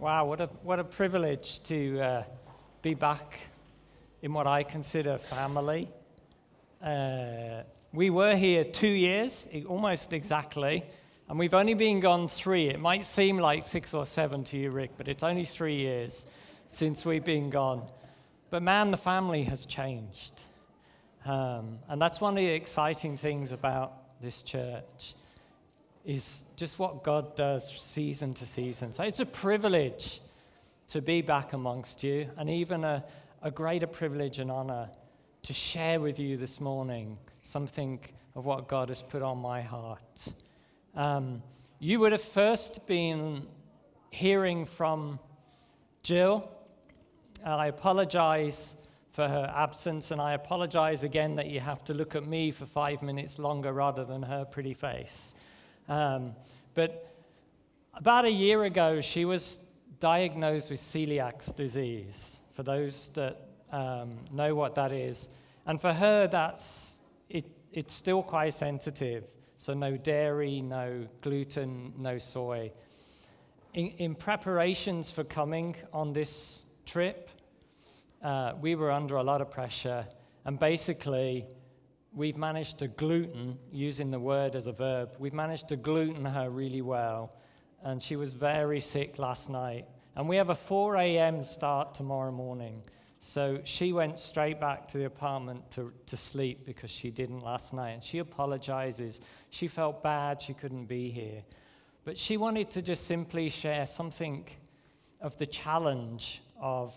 Wow, what a, what a privilege to uh, be back in what I consider family. Uh, we were here two years, almost exactly, and we've only been gone three. It might seem like six or seven to you, Rick, but it's only three years since we've been gone. But man, the family has changed. Um, and that's one of the exciting things about this church is just what God does season to season. So it's a privilege to be back amongst you, and even a, a greater privilege and honor to share with you this morning something of what God has put on my heart. Um, you would have first been hearing from Jill. I apologize for her absence, and I apologize again that you have to look at me for five minutes longer rather than her pretty face. Um, but about a year ago, she was diagnosed with celiac disease, for those that um, know what that is. And for her, that's, it, it's still quite sensitive. So, no dairy, no gluten, no soy. In, in preparations for coming on this trip, uh, we were under a lot of pressure. And basically, we've managed to gluten, using the word as a verb, we've managed to gluten her really well. And she was very sick last night. And we have a 4 a.m. start tomorrow morning. So she went straight back to the apartment to, to sleep because she didn't last night. And she apologizes. She felt bad she couldn't be here. But she wanted to just simply share something of the challenge of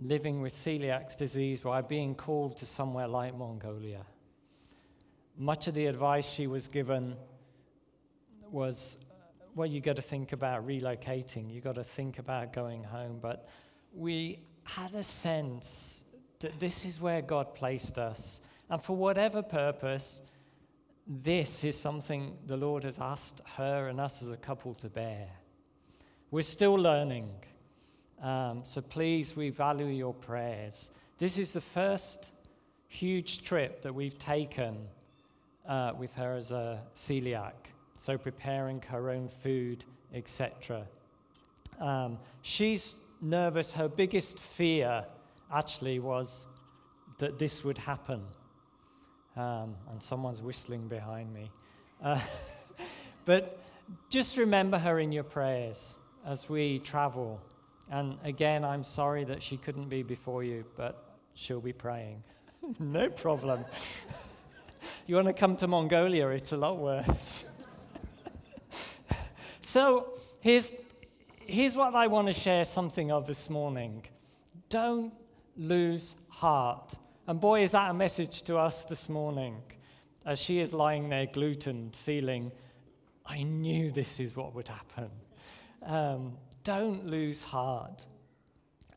living with celiac disease while being called to somewhere like Mongolia. Much of the advice she was given was well, you got to think about relocating, you got to think about going home. But we had a sense that this is where God placed us. And for whatever purpose, this is something the Lord has asked her and us as a couple to bear. We're still learning. Um, so please, we value your prayers. This is the first huge trip that we've taken uh, with her as a celiac. So preparing her own food, etc. Um, she's nervous. Her biggest fear actually was that this would happen. Um, and someone's whistling behind me. Uh, but just remember her in your prayers as we travel. And again, I'm sorry that she couldn't be before you, but she'll be praying. no problem. you want to come to Mongolia, it's a lot worse. so here's, here's what I want to share something of this morning. Don't lose heart. And boy, is that a message to us this morning as she is lying there glutened, feeling, I knew this is what would happen. Um, don't lose heart.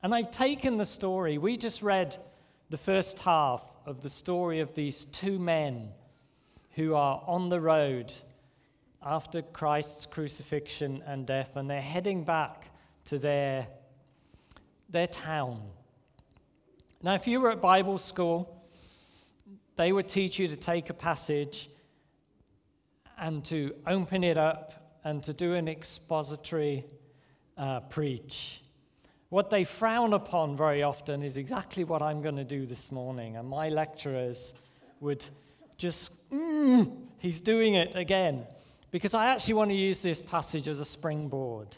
And I've taken the story, we just read the first half of the story of these two men who are on the road after Christ's crucifixion and death, and they're heading back to their, their town. Now, if you were at Bible school, they would teach you to take a passage and to open it up and to do an expository uh, preach. What they frown upon very often is exactly what I'm going to do this morning. And my lecturers would just, mm, he's doing it again. Because I actually want to use this passage as a springboard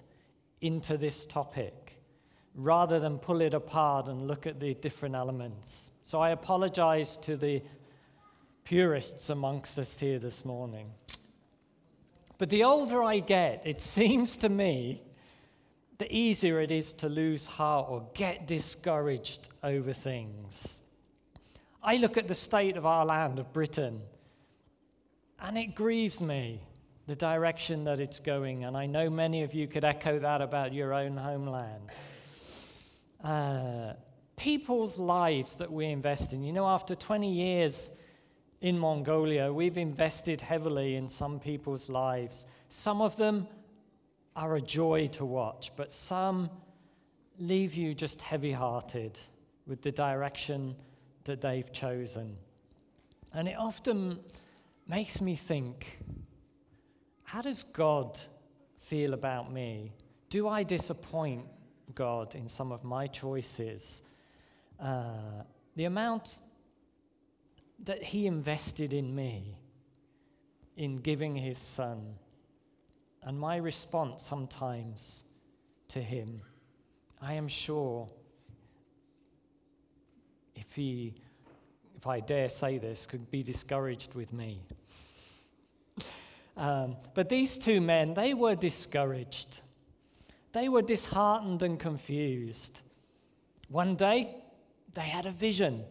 into this topic rather than pull it apart and look at the different elements. So I apologize to the purists amongst us here this morning. But the older I get, it seems to me the easier it is to lose heart or get discouraged over things. I look at the state of our land, of Britain, and it grieves me the direction that it's going. And I know many of you could echo that about your own homeland. Uh, people's lives that we invest in. You know, after 20 years in Mongolia, we've invested heavily in some people's lives. Some of them are a joy to watch, but some leave you just heavy hearted with the direction that they've chosen. And it often makes me think how does God feel about me? Do I disappoint God in some of my choices? Uh, the amount that He invested in me in giving His Son, and my response sometimes to Him, I am sure if He, if I dare say this, could be discouraged with me. Um, but these two men, they were discouraged. They were disheartened and confused. One day, they had a vision.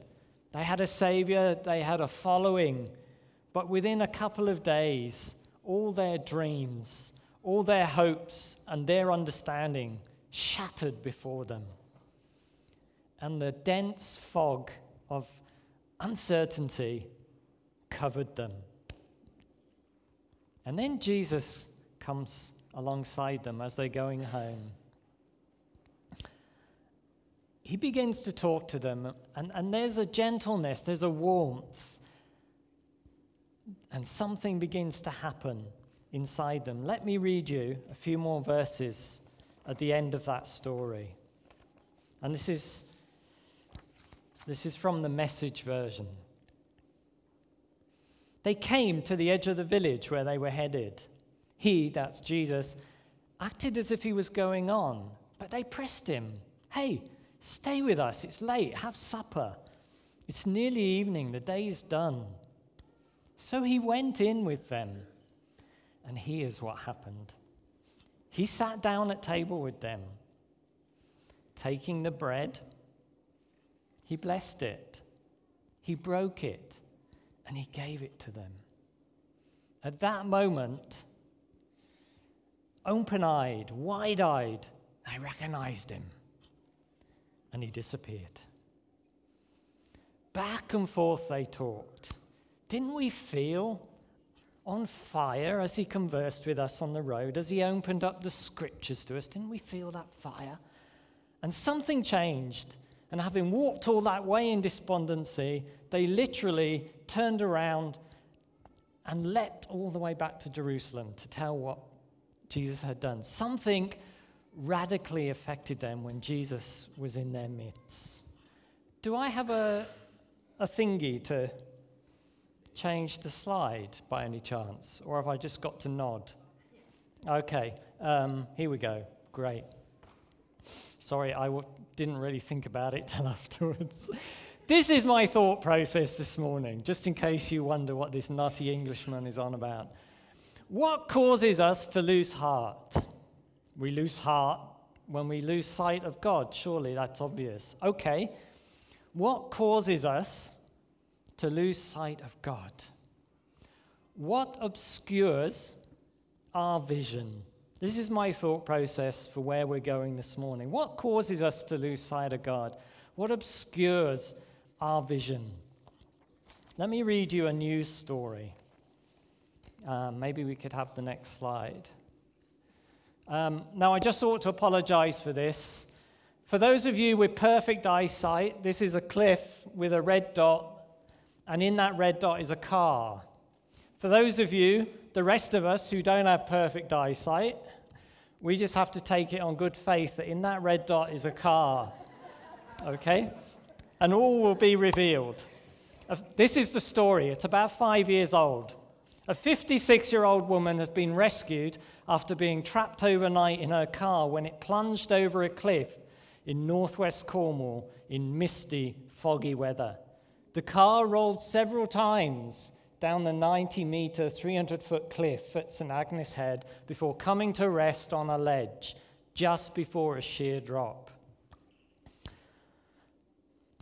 They had a savior, they had a following. But within a couple of days, all their dreams, all their hopes, and their understanding shattered before them. And the dense fog of uncertainty covered them. And then Jesus comes alongside them as they're going home. He begins to talk to them, and, and there's a gentleness, there's a warmth, and something begins to happen inside them. Let me read you a few more verses at the end of that story. And this is, this is from the message version. They came to the edge of the village where they were headed. He, that's Jesus, acted as if he was going on, but they pressed him. Hey, stay with us. It's late. Have supper. It's nearly evening. The day's done. So he went in with them. And here's what happened he sat down at table with them. Taking the bread, he blessed it, he broke it and he gave it to them. At that moment, open eyed, wide eyed, they recognized him and he disappeared. Back and forth they talked. Didn't we feel on fire as he conversed with us on the road, as he opened up the scriptures to us? Didn't we feel that fire? And something changed. And having walked all that way in despondency, they literally turned around and leapt all the way back to Jerusalem to tell what Jesus had done. Something radically affected them when Jesus was in their midst. Do I have a, a thingy to change the slide by any chance? Or have I just got to nod? Okay, um, here we go. Great. Sorry, I w- didn't really think about it till afterwards. This is my thought process this morning, just in case you wonder what this nutty Englishman is on about. What causes us to lose heart? We lose heart when we lose sight of God. Surely that's obvious. Okay, what causes us to lose sight of God? What obscures our vision? This is my thought process for where we're going this morning. What causes us to lose sight of God? What obscures our vision. Let me read you a news story. Um, maybe we could have the next slide. Um, now, I just ought to apologize for this. For those of you with perfect eyesight, this is a cliff with a red dot, and in that red dot is a car. For those of you, the rest of us who don't have perfect eyesight, we just have to take it on good faith that in that red dot is a car. Okay? and all will be revealed. This is the story. It's about five years old. A 56 year old woman has been rescued after being trapped overnight in her car when it plunged over a cliff in northwest Cornwall in misty, foggy weather. The car rolled several times down the 90 meter, 300 foot cliff at St Agnes Head before coming to rest on a ledge just before a sheer drop.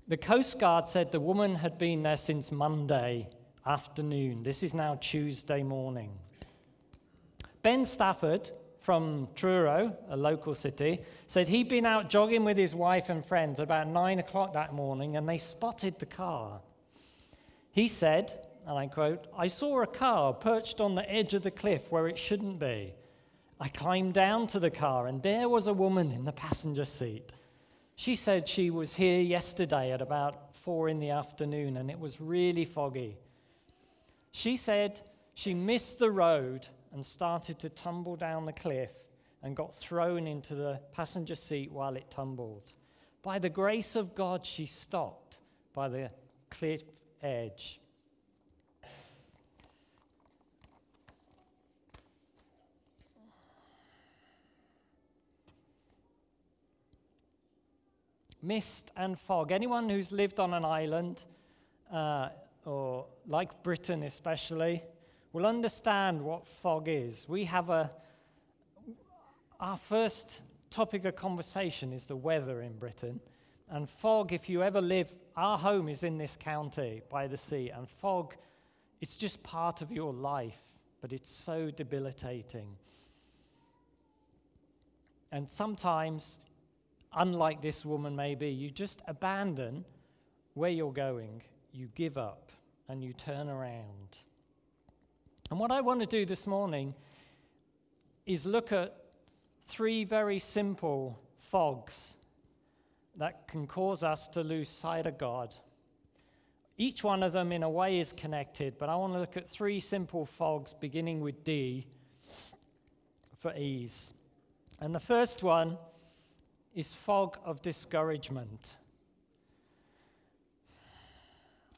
The Coast Guard said the woman had been there since Monday afternoon. This is now Tuesday morning. Ben Stafford from Truro, a local city, said he'd been out jogging with his wife and friends about nine o'clock that morning and they spotted the car. He said, and I quote, I saw a car perched on the edge of the cliff where it shouldn't be. I climbed down to the car and there was a woman in the passenger seat. She said she was here yesterday at about four in the afternoon and it was really foggy. She said she missed the road and started to tumble down the cliff and got thrown into the passenger seat while it tumbled. By the grace of God, she stopped by the cliff edge. Mist and fog. Anyone who's lived on an island, uh, or like Britain especially, will understand what fog is. We have a, our first topic of conversation is the weather in Britain. And fog, if you ever live, our home is in this county by the sea, and fog, it's just part of your life, but it's so debilitating. And sometimes, unlike this woman, maybe, you just abandon where you're going, you give up, and you turn around. And what I want to do this morning is look at three very simple fogs that can cause us to lose sight of God. Each one of them, in a way, is connected, but I want to look at three simple fogs, beginning with D for ease. And the first one is fog of discouragement.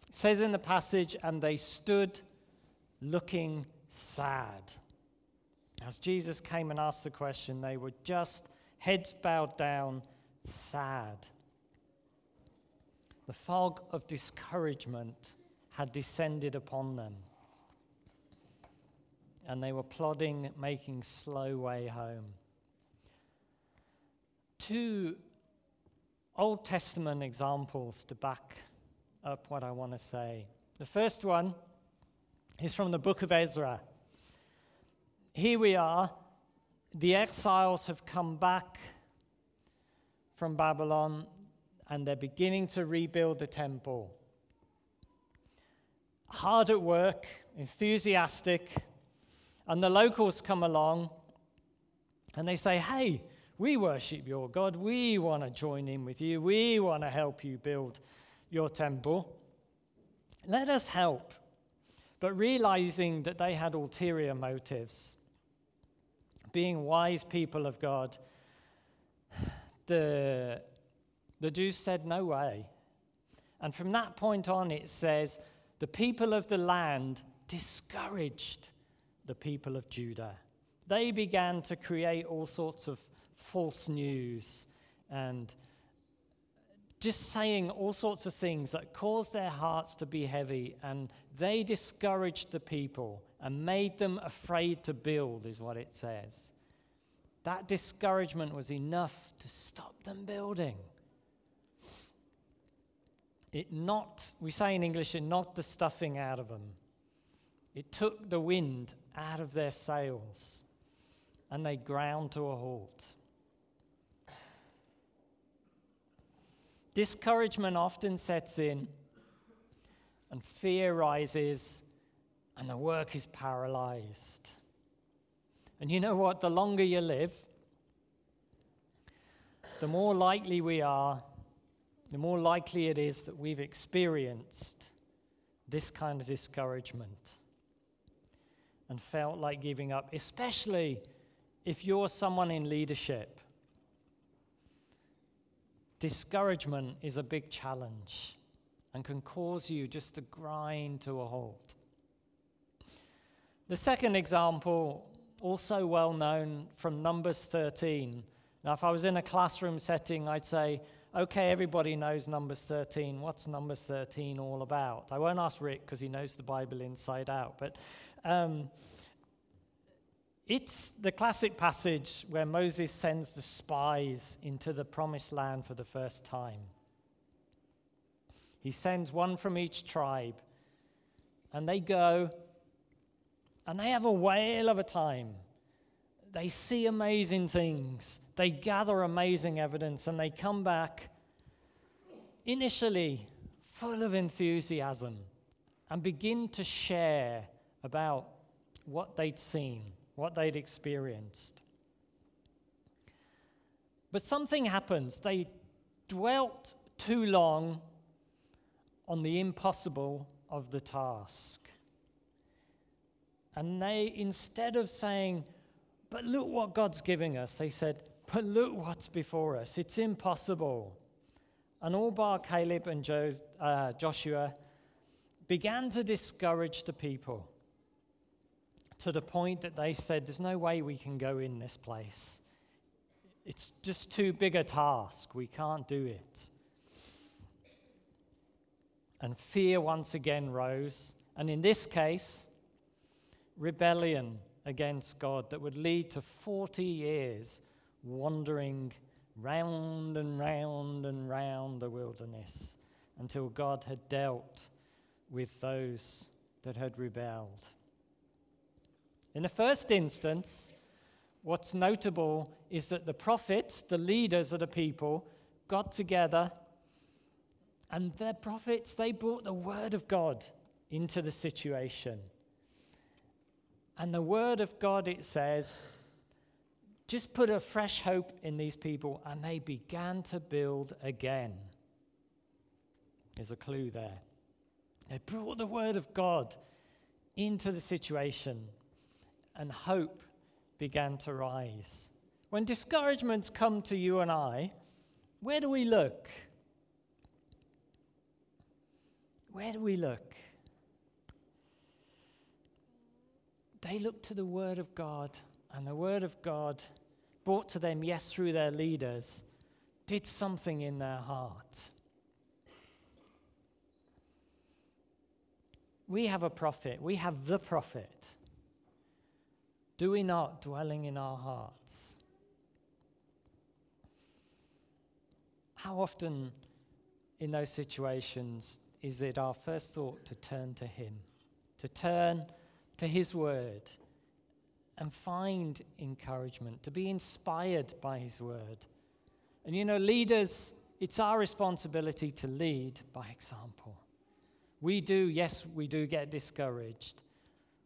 It says in the passage, and they stood looking sad. As Jesus came and asked the question, they were just heads bowed down, sad. The fog of discouragement had descended upon them. And they were plodding, making slow way home. Two Old Testament examples to back up what I want to say. The first one is from the book of Ezra. Here we are. The exiles have come back from Babylon and they're beginning to rebuild the temple. Hard at work, enthusiastic, and the locals come along and they say, Hey, we worship your God. We want to join in with you. We want to help you build your temple. Let us help. But realizing that they had ulterior motives, being wise people of God, the, the Jews said, No way. And from that point on, it says, the people of the land discouraged the people of Judah. They began to create all sorts of false news and just saying all sorts of things that caused their hearts to be heavy, and they discouraged the people and made them afraid to build, is what it says. That discouragement was enough to stop them building. It knocked, we say in English, it knocked the stuffing out of them. It took the wind out of their sails and they ground to a halt. Discouragement often sets in and fear rises and the work is paralyzed. And you know what? The longer you live, the more likely we are, the more likely it is that we've experienced this kind of discouragement and felt like giving up, especially if you're someone in leadership. Discouragement is a big challenge and can cause you just to grind to a halt. The second example also well known from Numbers 13. Now, if I was in a classroom setting, I'd say, okay, everybody knows Numbers 13. What's Numbers 13 all about? I won't ask Rick because he knows the Bible inside out, but um, it's the classic passage where Moses sends the spies into the promised land for the first time. He sends one from each tribe, and they go and they have a whale of a time. They see amazing things, they gather amazing evidence, and they come back initially full of enthusiasm and begin to share about what they'd seen, what they'd experienced. But something happens. They dwelt too long on the impossible of the task. And they, instead of saying, But look what God's giving us. They said, But look what's before us. It's impossible. And all bar Caleb and uh, Joshua began to discourage the people to the point that they said, There's no way we can go in this place. It's just too big a task. We can't do it. And fear once again rose. And in this case, rebellion against God that would lead to 40 years wandering round and round and round the wilderness until God had dealt with those that had rebelled. In the first instance, what's notable is that the prophets, the leaders of the people, got together and the prophets, they brought the word of God into the situation. And the word of God, it says, just put a fresh hope in these people, and they began to build again. There's a clue there. They brought the word of God into the situation, and hope began to rise. When discouragements come to you and I, where do we look? Where do we look? They look to the Word of God, and the Word of God, brought to them, yes, through their leaders, did something in their heart. We have a prophet, we have the prophet. Do we not dwelling in our hearts? How often in those situations is it our first thought to turn to Him, to turn to His Word and find encouragement, to be inspired by His Word? And you know, leaders, it's our responsibility to lead by example. We do, yes, we do get discouraged,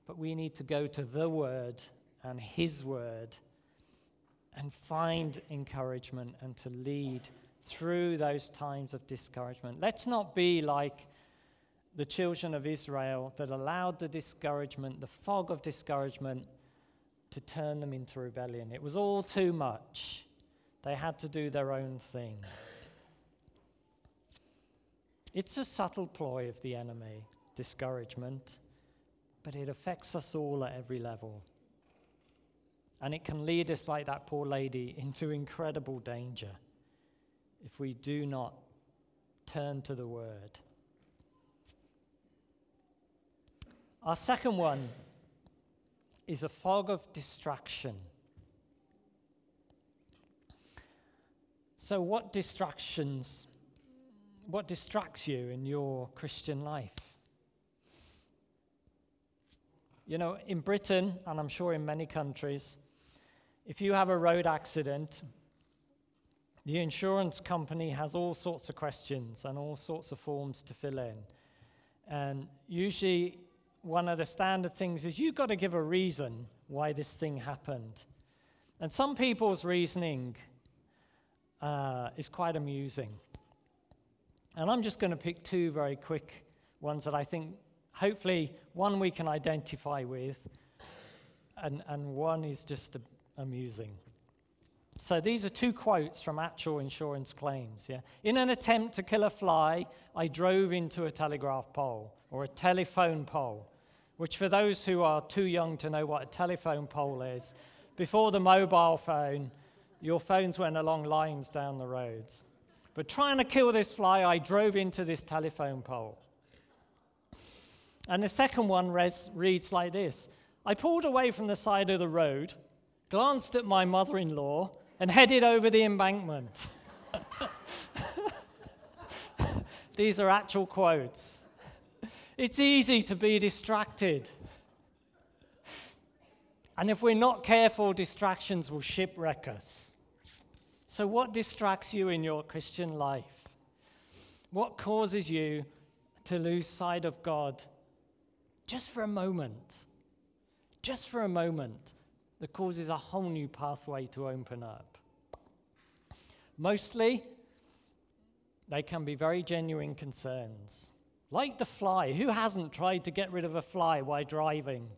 but we need to go to the Word and His Word and find encouragement and to lead through those times of discouragement. Let's not be like the children of Israel that allowed the discouragement, the fog of discouragement, to turn them into rebellion. It was all too much. They had to do their own thing. It's a subtle ploy of the enemy, discouragement, but it affects us all at every level. And it can lead us, like that poor lady, into incredible danger if we do not turn to the Word. Our second one is a fog of distraction. So, what distractions, what distracts you in your Christian life? You know, in Britain, and I'm sure in many countries, if you have a road accident, the insurance company has all sorts of questions and all sorts of forms to fill in. And usually, one of the standard things is you've got to give a reason why this thing happened. And some people's reasoning uh, is quite amusing. And I'm just going to pick two very quick ones that I think, hopefully, one we can identify with, and, and one is just amusing. So these are two quotes from actual insurance claims. Yeah? In an attempt to kill a fly, I drove into a telegraph pole or a telephone pole, which, for those who are too young to know what a telephone pole is, before the mobile phone, your phones went along lines down the roads. But trying to kill this fly, I drove into this telephone pole. And the second one res- reads like this I pulled away from the side of the road, glanced at my mother in law, and headed over the embankment. These are actual quotes. It's easy to be distracted. And if we're not careful, distractions will shipwreck us. So, what distracts you in your Christian life? What causes you to lose sight of God just for a moment? Just for a moment that causes a whole new pathway to open up. Mostly, they can be very genuine concerns. Like the fly. Who hasn't tried to get rid of a fly while driving?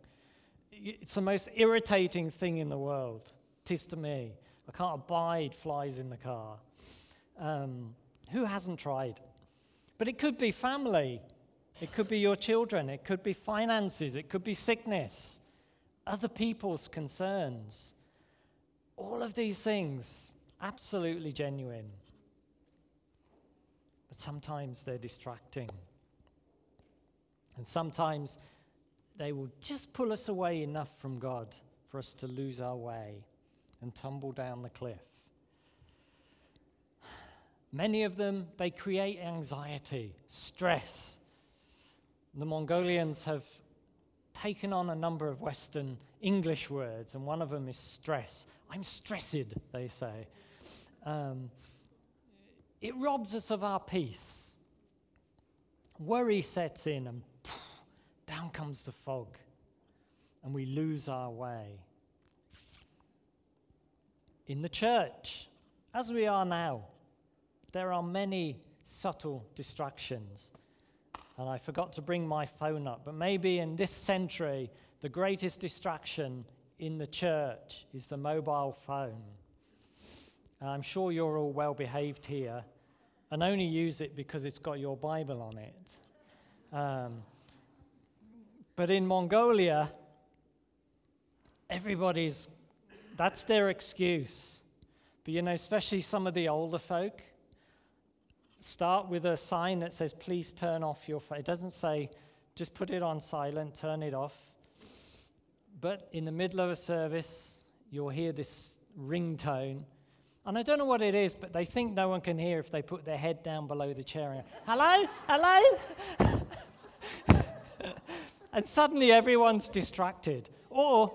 It's the most irritating thing in the world. Tis to me. I can't abide flies in the car. Um, who hasn't tried? But it could be family. It could be your children. It could be finances. It could be sickness. Other people's concerns. All of these things, absolutely genuine. But sometimes they're distracting. And sometimes they will just pull us away enough from God for us to lose our way and tumble down the cliff. Many of them, they create anxiety, stress. The Mongolians have taken on a number of Western English words, and one of them is stress. I'm stressed, they say. Um, it robs us of our peace. Worry sets in, and poof, down comes the fog, and we lose our way. In the church, as we are now, there are many subtle distractions. And I forgot to bring my phone up, but maybe in this century, the greatest distraction in the church is the mobile phone. I'm sure you're all well behaved here and only use it because it's got your Bible on it. Um, but in Mongolia, everybody's, that's their excuse. But you know, especially some of the older folk, start with a sign that says, please turn off your phone. It doesn't say, just put it on silent, turn it off. But in the middle of a service, you'll hear this ringtone. And I don't know what it is, but they think no one can hear if they put their head down below the chair. Hello? Hello? and suddenly everyone's distracted. Or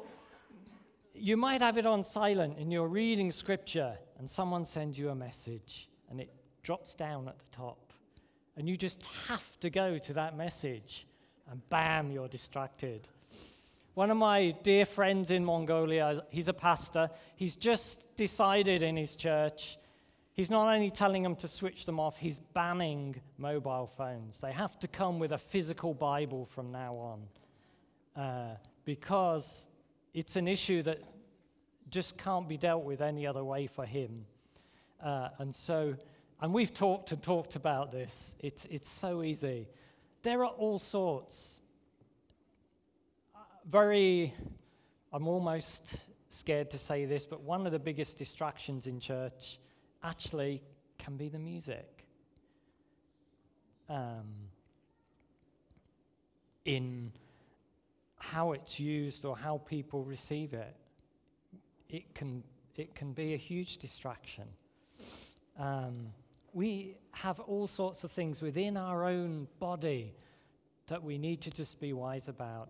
you might have it on silent and you're reading scripture and someone sends you a message and it drops down at the top. And you just have to go to that message, and bam, you're distracted. One of my dear friends in Mongolia, he's a pastor, he's just decided in his church, he's not only telling them to switch them off, he's banning mobile phones. They have to come with a physical Bible from now on uh, because it's an issue that just can't be dealt with any other way for him. Uh, and so and we've talked and talked about this. It's, it's so easy. There are all sorts. Very, I'm almost scared to say this, but one of the biggest distractions in church actually can be the music. Um, in how it's used or how people receive it, it can, it can be a huge distraction. Um, we have all sorts of things within our own body that we need to just be wise about.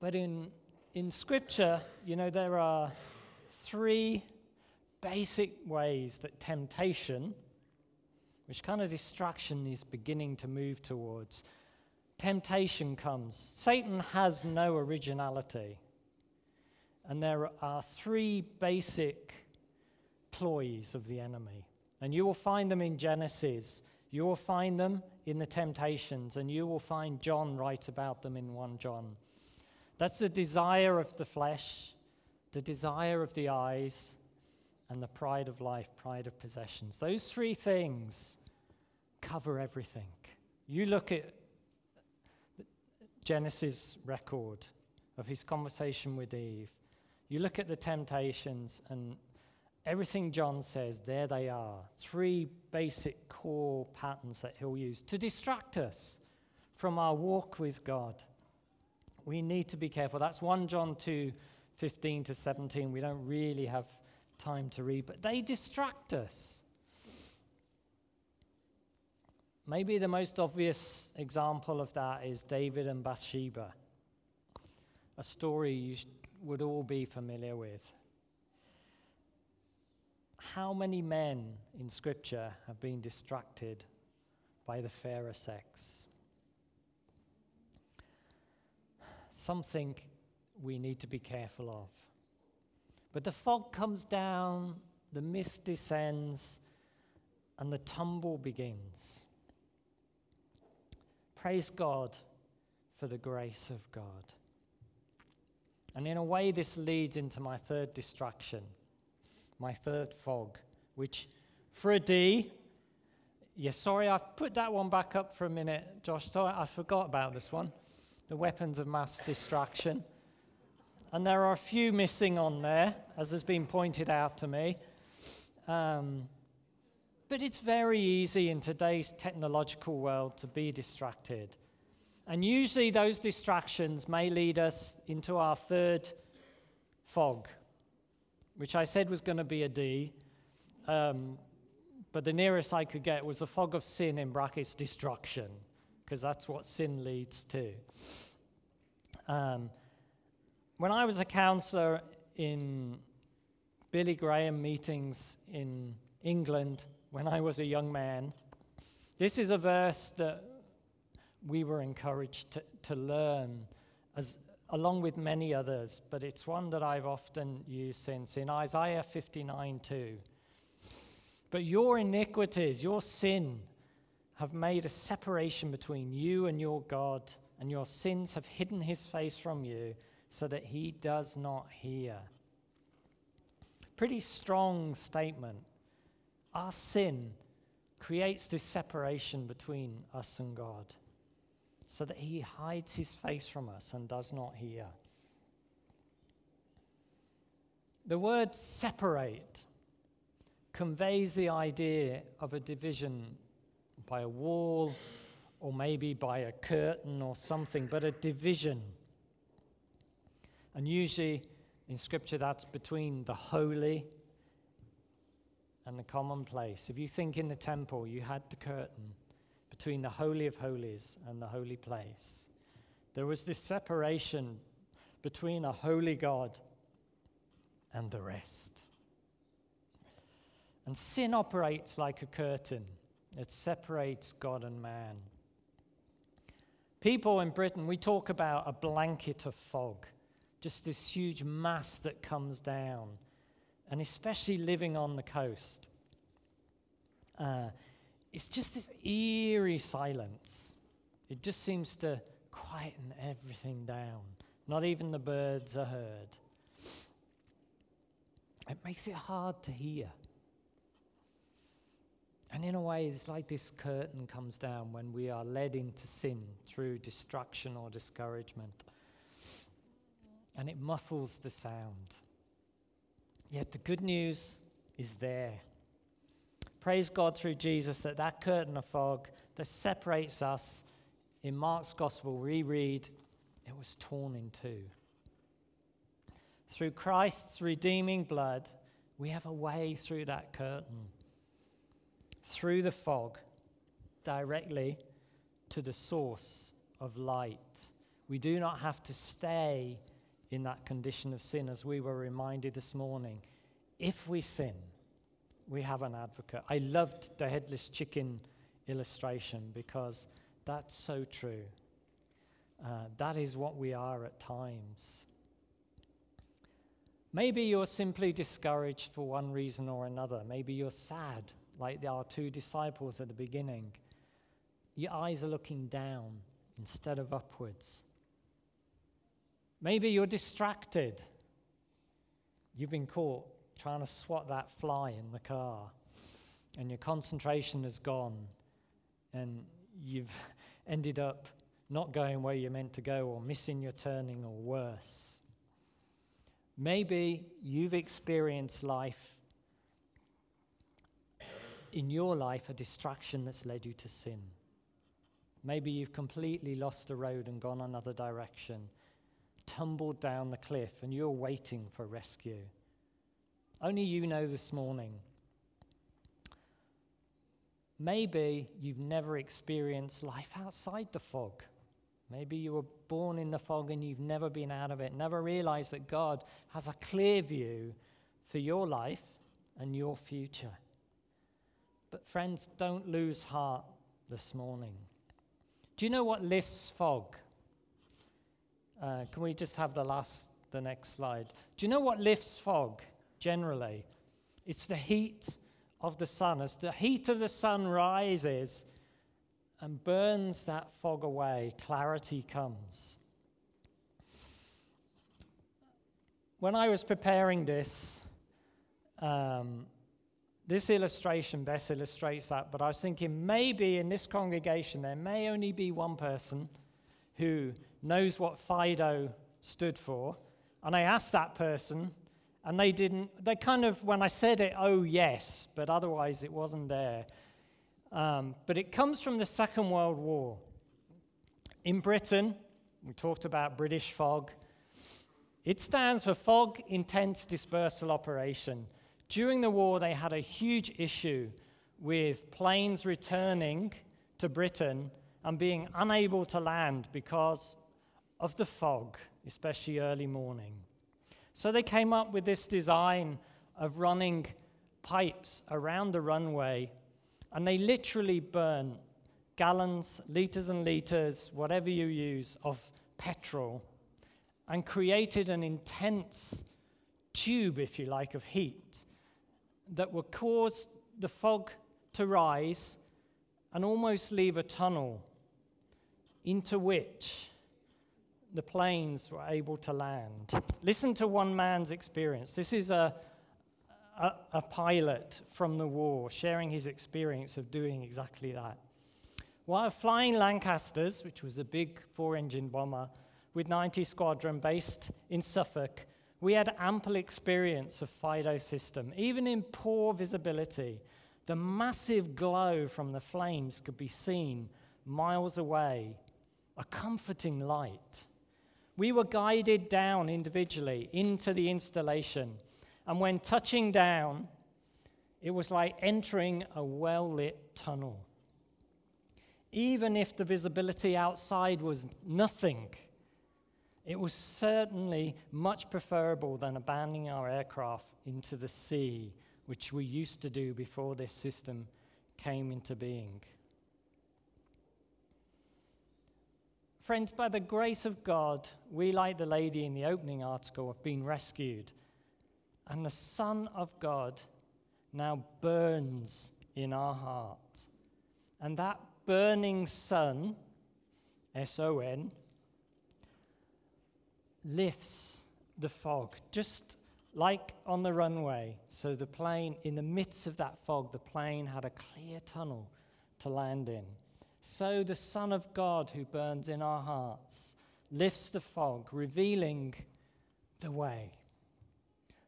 But in, in Scripture, you know, there are three basic ways that temptation, which kind of distraction is beginning to move towards, temptation comes. Satan has no originality. And there are three basic ploys of the enemy. And you will find them in Genesis. You will find them in the temptations, and you will find John write about them in 1 John. That's the desire of the flesh, the desire of the eyes, and the pride of life, pride of possessions. Those three things cover everything. You look at Genesis record of his conversation with Eve. You look at the temptations and Everything John says, there they are. Three basic core patterns that he'll use to distract us from our walk with God. We need to be careful. That's 1 John 2 15 to 17. We don't really have time to read, but they distract us. Maybe the most obvious example of that is David and Bathsheba, a story you would all be familiar with. How many men in Scripture have been distracted by the fairer sex? Something we need to be careful of. But the fog comes down, the mist descends, and the tumble begins. Praise God for the grace of God. And in a way, this leads into my third distraction, my third fog, which for a D, yeah, sorry, I've put that one back up for a minute, Josh. Sorry, I forgot about this one the weapons of mass distraction. And there are a few missing on there, as has been pointed out to me. Um, but it's very easy in today's technological world to be distracted. And usually those distractions may lead us into our third fog, which I said was going to be a D. Um, but the nearest I could get was the fog of sin in brackets destruction, because that's what sin leads to. Um, when I was a counselor in Billy Graham meetings in England when I was a young man, this is a verse that we were encouraged to, to learn as, along with many others, but it's one that I've often used since in Isaiah 59 2. But your iniquities, your sin, have made a separation between you and your God, and your sins have hidden his face from you so that he does not hear. Pretty strong statement. Our sin creates this separation between us and God so that he hides his face from us and does not hear. The word separate conveys the idea of a division by a wall or maybe by a curtain or something, but a division. And usually in Scripture, that's between the holy and the commonplace. If you think in the temple, you had the curtain between the Holy of Holies and the holy place. There was this separation between a holy God and the rest. And sin operates like a curtain, it separates God and man. People in Britain, we talk about a blanket of fog, just this huge mass that comes down, and especially living on the coast. Uh, it's just this eerie silence. It just seems to quieten everything down. Not even the birds are heard. It makes it hard to hear. And in a way, it's like this curtain comes down when we are led into sin through destruction or discouragement. And it muffles the sound. Yet the good news is there. Praise God through Jesus that that curtain of fog that separates us in Mark's gospel, we read, it was torn in two. Through Christ's redeeming blood, we have a way through that curtain, through the fog, directly to the source of light. We do not have to stay in that condition of sin, as we were reminded this morning. If we sin, we have an advocate. I loved the headless chicken illustration because that's so true. Uh, that is what we are at times. Maybe you're simply discouraged for one reason or another. Maybe you're sad, like our two disciples at the beginning. Your eyes are looking down instead of upwards. Maybe you're distracted. You've been caught trying to swat that fly in the car, and your concentration is gone, and you've ended up not going where you're meant to go, or missing your turning, or worse. Maybe you've experienced life, in your life, a distraction that's led you to sin. Maybe you've completely lost the road and gone another direction, tumbled down the cliff, and you're waiting for rescue. Only you know this morning. Maybe you've never experienced life outside the fog. Maybe you were born in the fog and you've never been out of it, never realized that God has a clear view for your life and your future. But, friends, don't lose heart this morning. Do you know what lifts fog? Uh, can we just have the last, the next slide? Do you know what lifts fog? Generally. It's the heat of the sun. As the heat of the sun rises and burns that fog away, clarity comes. when I was preparing this, um, this illustration best illustrates that, but I was thinking maybe in this congregation there may only be one person who knows what Fido stood for. And I asked that person, and they didn't, they kind of, when I said it, oh yes, but otherwise it wasn't there. Um, but it comes from the Second World War. In Britain, we talked about British fog. It stands for Fog Intense Dispersal Operation. During the war, they had a huge issue with planes returning to Britain and being unable to land because of the fog, especially early morning. So they came up with this design of running pipes around the runway, and they literally burn gallons, liters and liters, whatever you use, of petrol, and created an intense tube, if you like, of heat that would cause the fog to rise and almost leave a tunnel into which the planes were able to land. Listen to one man's experience. This is a, a, a, pilot from the war sharing his experience of doing exactly that. While flying Lancasters, which was a big four engine bomber with 90 Squadron based in Suffolk, we had ample experience of Fido system. Even in poor visibility, the massive glow from the flames could be seen miles away, a comforting light. We were guided down individually into the installation, and when touching down, it was like entering a well lit tunnel. Even if the visibility outside was nothing, it was certainly much preferable than abandoning our aircraft into the sea, which we used to do before this system came into being. Friends, by the grace of God, we, like the lady in the opening article, have been rescued. And the Son of God now burns in our heart. And that burning sun, S O N, lifts the fog, just like on the runway. So the plane, in the midst of that fog, the plane had a clear tunnel to land in. So the Son of God who burns in our hearts lifts the fog, revealing the way,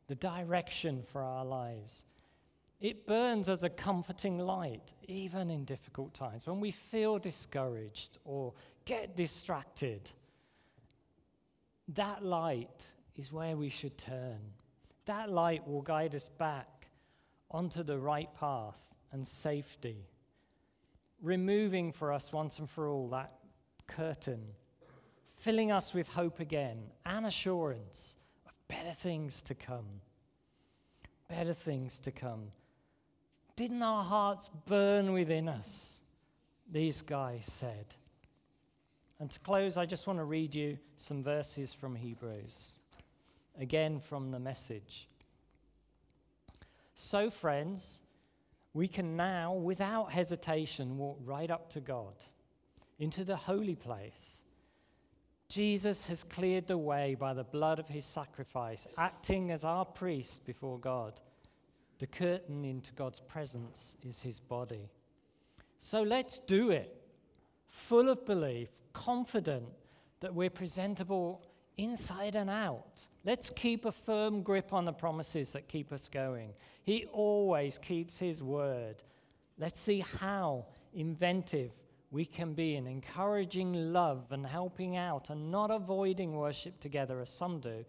the direction for our lives. It burns as a comforting light, even in difficult times. When we feel discouraged or get distracted, that light is where we should turn. That light will guide us back onto the right path and safety removing for us once and for all that curtain, filling us with hope again and assurance of better things to come. Better things to come. Didn't our hearts burn within us? These guys said. And to close, I just want to read you some verses from Hebrews, again from the message. So, friends, we can now, without hesitation, walk right up to God, into the holy place. Jesus has cleared the way by the blood of his sacrifice, acting as our priest before God. The curtain into God's presence is his body. So let's do it, full of belief, confident that we're presentable inside and out. Let's keep a firm grip on the promises that keep us going. He always keeps his word. Let's see how inventive we can be in encouraging love and helping out and not avoiding worship together as some do,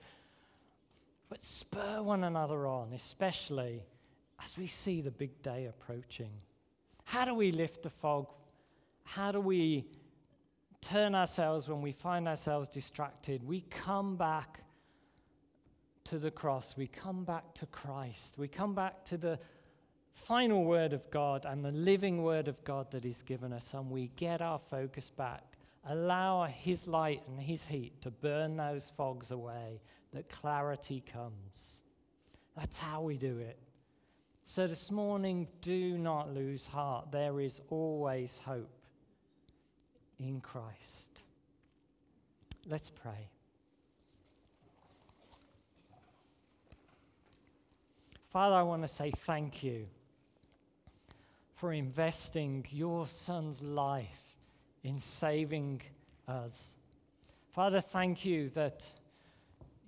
but spur one another on, especially as we see the big day approaching. How do we lift the fog? How do we turn ourselves when we find ourselves distracted, we come back to the cross. We come back to Christ. We come back to the final word of God and the living word of God that He's given us, and we get our focus back. Allow His light and His heat to burn those fogs away, that clarity comes. That's how we do it. So this morning, do not lose heart. There is always hope in Christ. Let's pray. Father, I want to say thank you for investing your son's life in saving us. Father, thank you that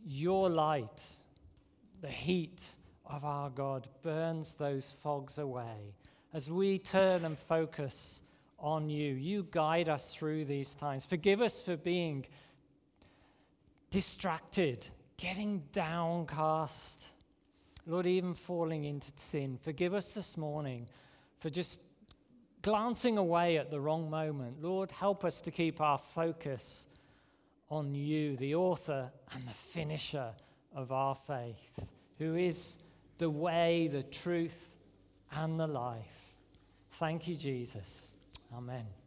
your light, the heat of our God, burns those fogs away. As we turn and focus on you, you guide us through these times. Forgive us for being distracted, getting downcast, Lord, even falling into sin. Forgive us this morning for just glancing away at the wrong moment. Lord, help us to keep our focus on you, the author and the finisher of our faith, who is the way, the truth, and the life. Thank you, Jesus. Amen.